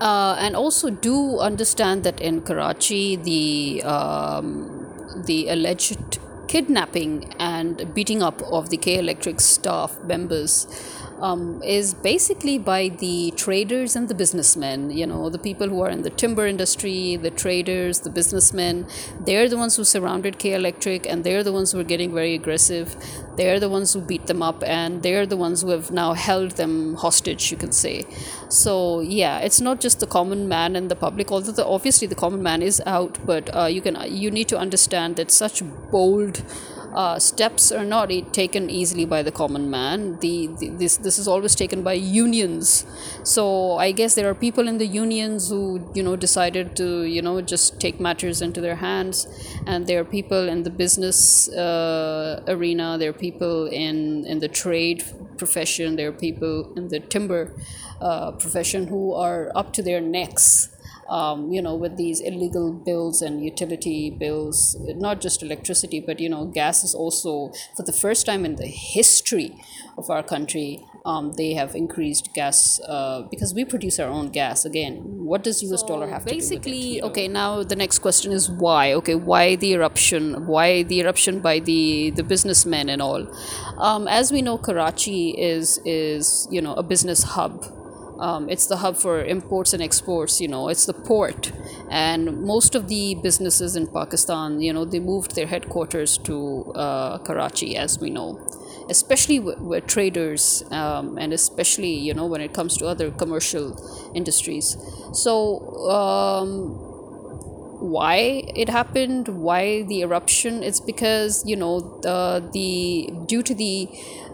uh, and also do understand that in Karachi, the um, the alleged kidnapping and beating up of the K Electric staff members um, is basically by the traders and the businessmen. You know, the people who are in the timber industry, the traders, the businessmen. They're the ones who surrounded K Electric, and they're the ones who are getting very aggressive. They're the ones who beat them up, and they're the ones who have now held them hostage. You can say. So yeah, it's not just the common man and the public. Although the, obviously the common man is out, but uh, you can you need to understand that such bold uh, steps are not taken easily by the common man. The, the, this this is always taken by unions. So I guess there are people in the unions who you know decided to you know just take matters into their hands, and there are people in the business uh, arena. There are people in in the trade profession. There are people in the timber uh, profession who are up to their necks um, you know, with these illegal bills and utility bills, not just electricity, but you know, gas is also for the first time in the history of our country. Um, they have increased gas uh, because we produce our own gas. Again, what does US So dollar have to do with it? basically, okay. Now the next question is why? Okay, why the eruption? Why the eruption by the the businessmen and all? Um, as we know, Karachi is is you know a business hub. Um, it's the hub for imports and exports. You know, it's the port, and most of the businesses in Pakistan, you know, they moved their headquarters to uh, Karachi, as we know especially with traders um, and especially you know when it comes to other commercial industries so um, why it happened why the eruption. It's because you know the, the due to the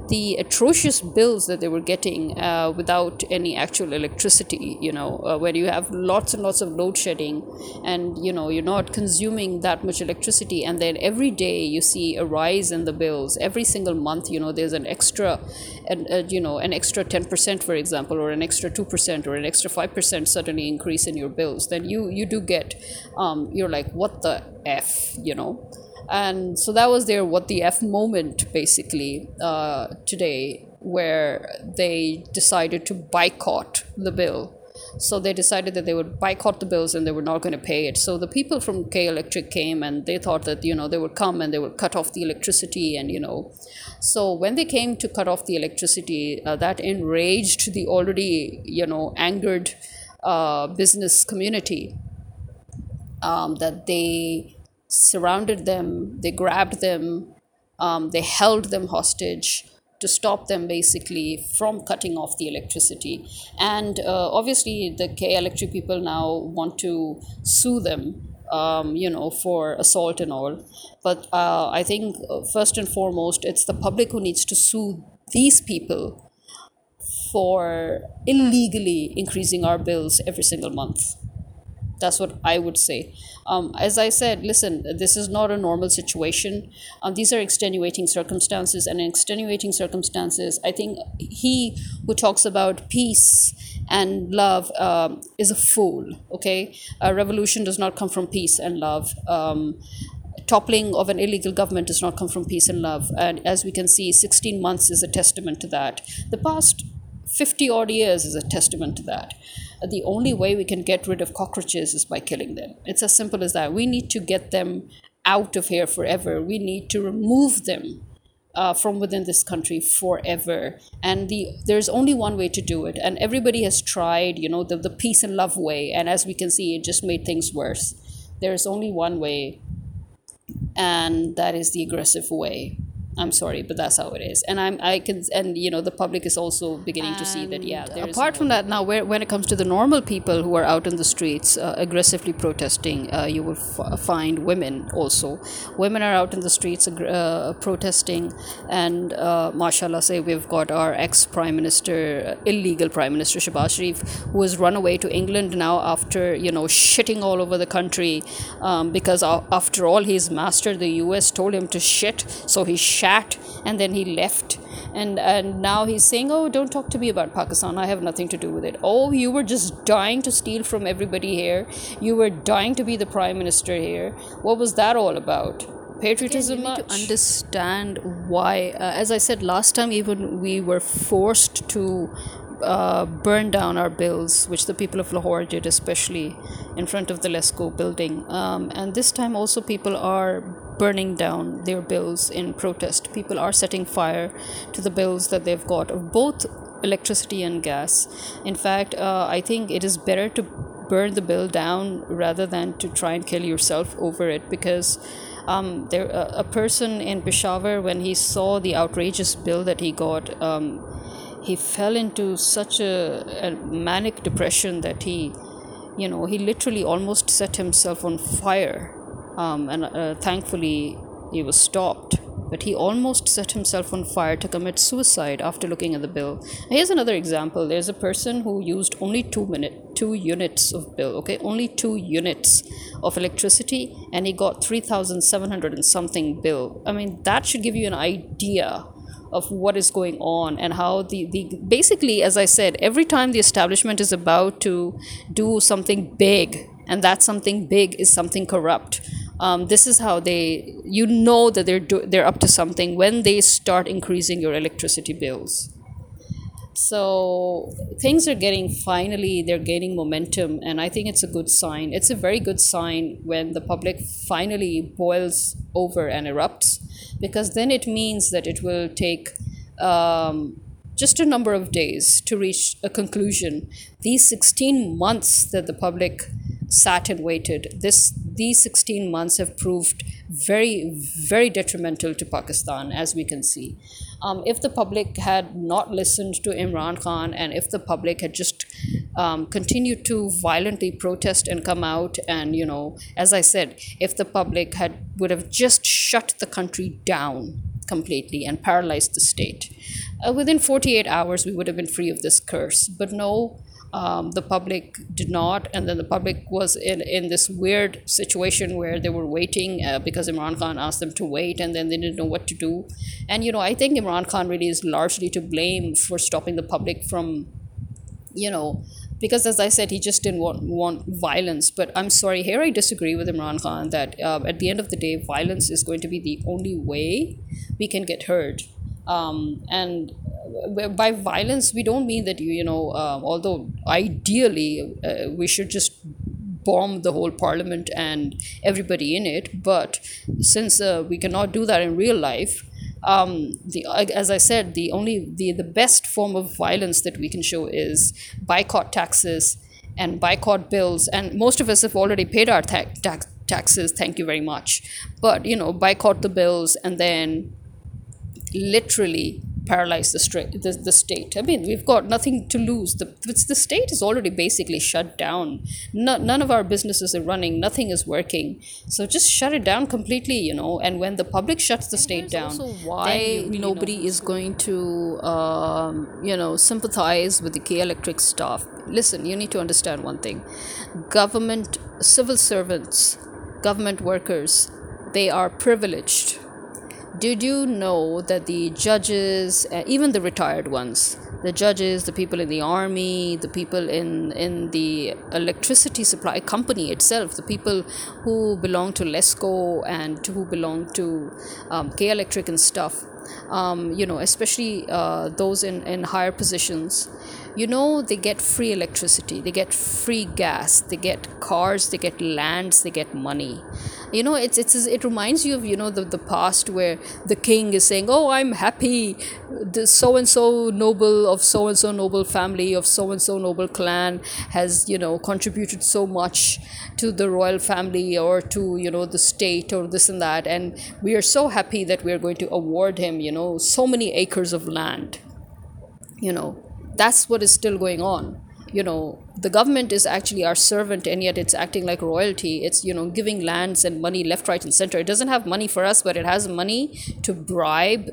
the atrocious bills that they were getting uh, without any actual electricity you know uh, when you have lots and lots of load shedding and you know you're not consuming that much electricity. And then every day you see a rise in the bills. Every single month you know there's an extra and uh, you know an extra 10% for example or an extra 2% or an extra 5% suddenly increase in your bills. Then you you do get um, you're like what the f you know and so that was their what the f moment basically uh, today where they decided to boycott the bill so they decided that they would boycott the bills and they were not going to pay it. So the people from K Electric came and they thought that you know they would come and they would cut off the electricity and you know. So when they came to cut off the electricity, uh, that enraged the already you know angered uh, business community. Um, that they surrounded them, they grabbed them, um, they held them hostage to stop them basically from cutting off the electricity. And uh, obviously, the K Electric people now want to sue them. Um, you know, for assault and all. But uh, I think uh, first and foremost, it's the public who needs to sue these people for illegally increasing our bills every single month. That's what I would say. Um, as I said, listen, this is not a normal situation. Um, these are extenuating circumstances, and in extenuating circumstances, I think he who talks about peace and love um, is a fool. Okay, a revolution does not come from peace and love. Um, toppling of an illegal government does not come from peace and love. And as we can see, 16 months is a testament to that. The past 50 odd years is a testament to that. The only way we can get rid of cockroaches is by killing them. It's as simple as that. We need to get them out of here forever. We need to remove them uh, from within this country forever. And the there's only one way to do it. And everybody has tried, you know, the, the peace and love way. And as we can see, it just made things worse. There's only one way, and that is the aggressive way. I'm sorry, but that's how it is. And I'm I can and you know the public is also beginning to see that yeah. And is apart from that, now where, when it comes to the normal people who are out in the streets uh, aggressively protesting, uh, you will f- find women also. Women are out in the streets uh, protesting, and uh, mashallah, say we've got our ex prime minister, uh, illegal prime minister Shehbaz Sharif, who has run away to England now after you know shitting all over the country, um, because a- after all his master, the U.S. told him to shit, so he shat and then he left. And and now he's saying oh don't talk to me about pakistan. I have nothing to do with it. Oh you were just dying to steal from everybody here. You were dying to be the prime minister here. What was that all about? Patriotism you need to understand why uh, as i said last time even we were forced to uh, burn down our bills, which the people of Lahore did, especially in front of the Lesco building. Um, and this time also, people are burning down their bills in protest. People are setting fire to the bills that they've got of both electricity and gas. In fact, uh, I think it is better to burn the bill down rather than to try and kill yourself over it because um, there a, a, person in Peshawar when he saw the outrageous bill that he got um, he fell into such a, a, manic depression that he you know he literally almost set himself on fire um, and uh, thankfully he was stopped but he almost set himself on fire to commit suicide after looking at the bill. here's another example. There's a person who used only two minute, two units of bill. Okay, only two units of electricity, and he got three thousand seven hundred and something bill. I mean, that should give you an idea of what is going on and how the, the basically as i said every time the establishment is about to do something big and that something big is something corrupt um, this is how they you know that they're do, they're up to something when they start increasing your electricity bills. So things are getting finally they're gaining momentum and i think it's a good sign. It's a very good sign when the public finally boils over and erupts because then it means that it will take um, just a number of days to reach a conclusion. These 16 months that the public sat and waited this these 16 months have proved very, very detrimental to Pakistan, as we can see. Um, if the public had not listened to Imran Khan and if the public had just um, continued to violently protest and come out, and you know, as I said, if the public had would have just shut the country down completely and paralyzed the state, uh, within 48 hours we would have been free of this curse. But no, um, the public did not, and then the public was in, in this weird situation where they were waiting uh, because Imran Khan asked them to wait, and then they didn't know what to do. And you know, I think Imran Khan really is largely to blame for stopping the public from, you know, because as I said, he just didn't want, want violence. But I'm sorry, here I disagree with Imran Khan that uh, at the end of the day, violence is going to be the only way we can get heard. Um, and by violence we don't mean that you you know uh, although ideally uh, we should just bomb the whole parliament and everybody in it but since uh, we cannot do that in real life um, the as I said, the only the, the best form of violence that we can show is boycott taxes and boycott bills. And most of us have already paid our ta- tax taxes. Thank you very much. But you know, boycott the bills and then literally paralyze the, stra- the, the state. I mean, we've got nothing to lose. The, the state is already basically shut down. No, none of our businesses are running, nothing is working. So just shut it down completely, you know. And when the public shuts the and state down, why really nobody is going to, um, you know, sympathize with the K Electric staff. Listen, you need to understand one thing government, civil servants, government workers, they are privileged did you know that the judges, uh, even the retired ones, the judges, the people in the army, the people in, in the electricity supply company itself, the people who belong to LESCO and who belong to um, K Electric and stuff, um, you know, especially uh, those in, in higher positions, you know they get free electricity they get free gas they get cars they get lands they get money. You know it's it's it reminds you of you know the, the past where the king is saying oh i'm happy. The so and so noble of so and so noble family of so and so noble clan has you know contributed so much to the royal family or to you know the state or this and that and we are so happy that we are going to award him you know so many acres of land. You know that's what is still going on. You know the government is actually our servant and yet it's acting like royalty. It's you know giving lands and money left right and center. It doesn't have money for us but it has money to bribe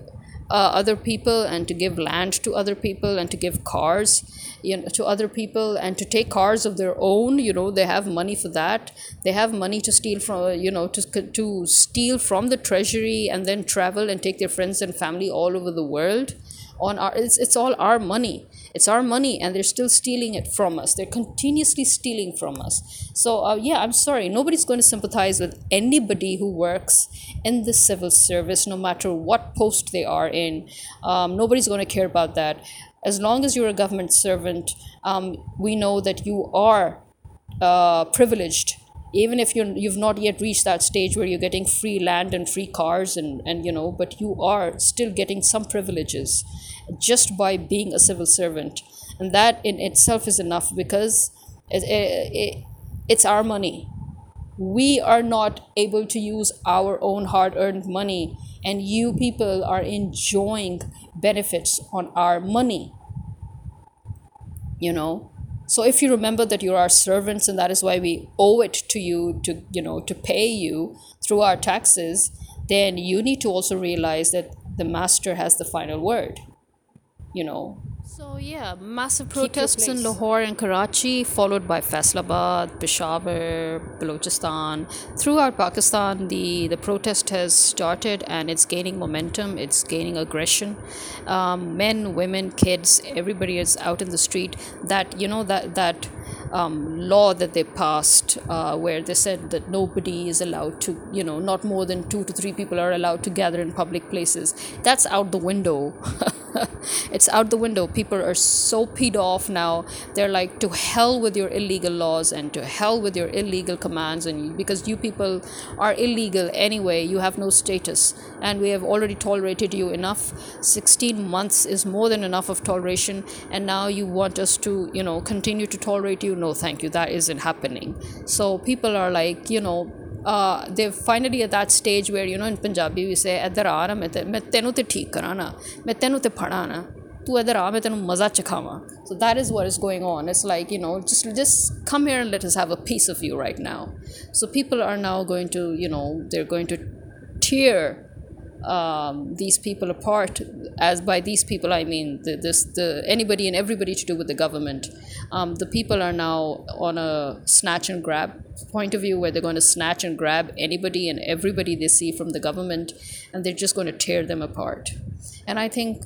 uh, other people and to give land to other people and to give cars you know, to other people and to take cars of their own. You know they have money for that. They have money to steal from you know to, to steal from the treasury and then travel and take their friends and family all over the world on our it's, it's all our money. It's our money and they're still stealing it from us. They're continuously stealing from us. So uh, yeah i'm sorry. Nobody's going to sympathize with anybody who works in the civil service no matter what post they are in. Um, nobody's going to care about that. As long as you're a government servant, um, we know that you are uh, privileged even if you're, you've not yet reached that stage where you're getting free land and free cars and, and you know but you are still getting some privileges just by being a civil servant. And that in itself is enough because it, it, it's our money. We are not able to use our own hard earned money and you people are enjoying benefits on our money. You know so if you remember that you're our servants and that is why we owe it to you to you know to pay you through our taxes then you need to also realize that the master has the final word you know so yeah, massive protests in Lahore and Karachi, followed by Faisalabad, Peshawar, Balochistan. Throughout Pakistan, the, the protest has started and it's gaining momentum, it's gaining aggression. Um, men, women, kids, everybody is out in the street. That, you know, that, that um, law that they passed uh, where they said that nobody is allowed to, you know, not more than two to three people are allowed to gather in public places. That's out the window. it's out the window. People are so peed off now. They're like, to hell with your illegal laws and to hell with your illegal commands. And because you people are illegal anyway, you have no status. And we have already tolerated you enough. 16 months is more than enough of toleration. And now you want us to, you know, continue to tolerate you? No, thank you. That isn't happening. So people are like, you know, uh, they're finally at that stage where you know in Punjabi we say ਇੱਧਰ ਆ ਨਾ ਮੈਂ ਮੈਂ ਤੈਨੂੰ ਤੇ ਠੀਕ ਕਰਾਂ ਨਾ ਮੈਂ ਤੈਨੂੰ ਤੇ ਫੜਾਂ ਨਾ ਤੂੰ ਇੱਧਰ ਆ ਮੈਂ ਤੈਨੂੰ ਮਜ਼ਾ ਚਖਾਵਾਂ so that is what is going on it's like you know just just come here and let us have a piece of you right now so people are now going to you know they're going to tear um, these people apart. As by these people, I mean the, this, the anybody and everybody to do with the government. Um, the people are now on a snatch and grab point of view where they're going to snatch and grab anybody and everybody they see from the government, and they're just going to tear them apart. And I think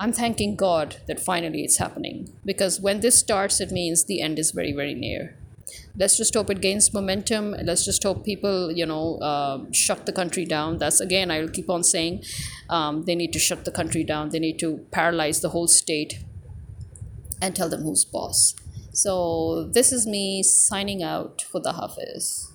I'm thanking God that finally it's happening because when this starts, it means the end is very, very near let's just hope it gains momentum. Let's just hope people you know uh, shut the country down. That's again i'll keep on saying um, they need to shut the country down. They need to paralyze the whole state and tell them who's boss. So this is me signing out for the hafiz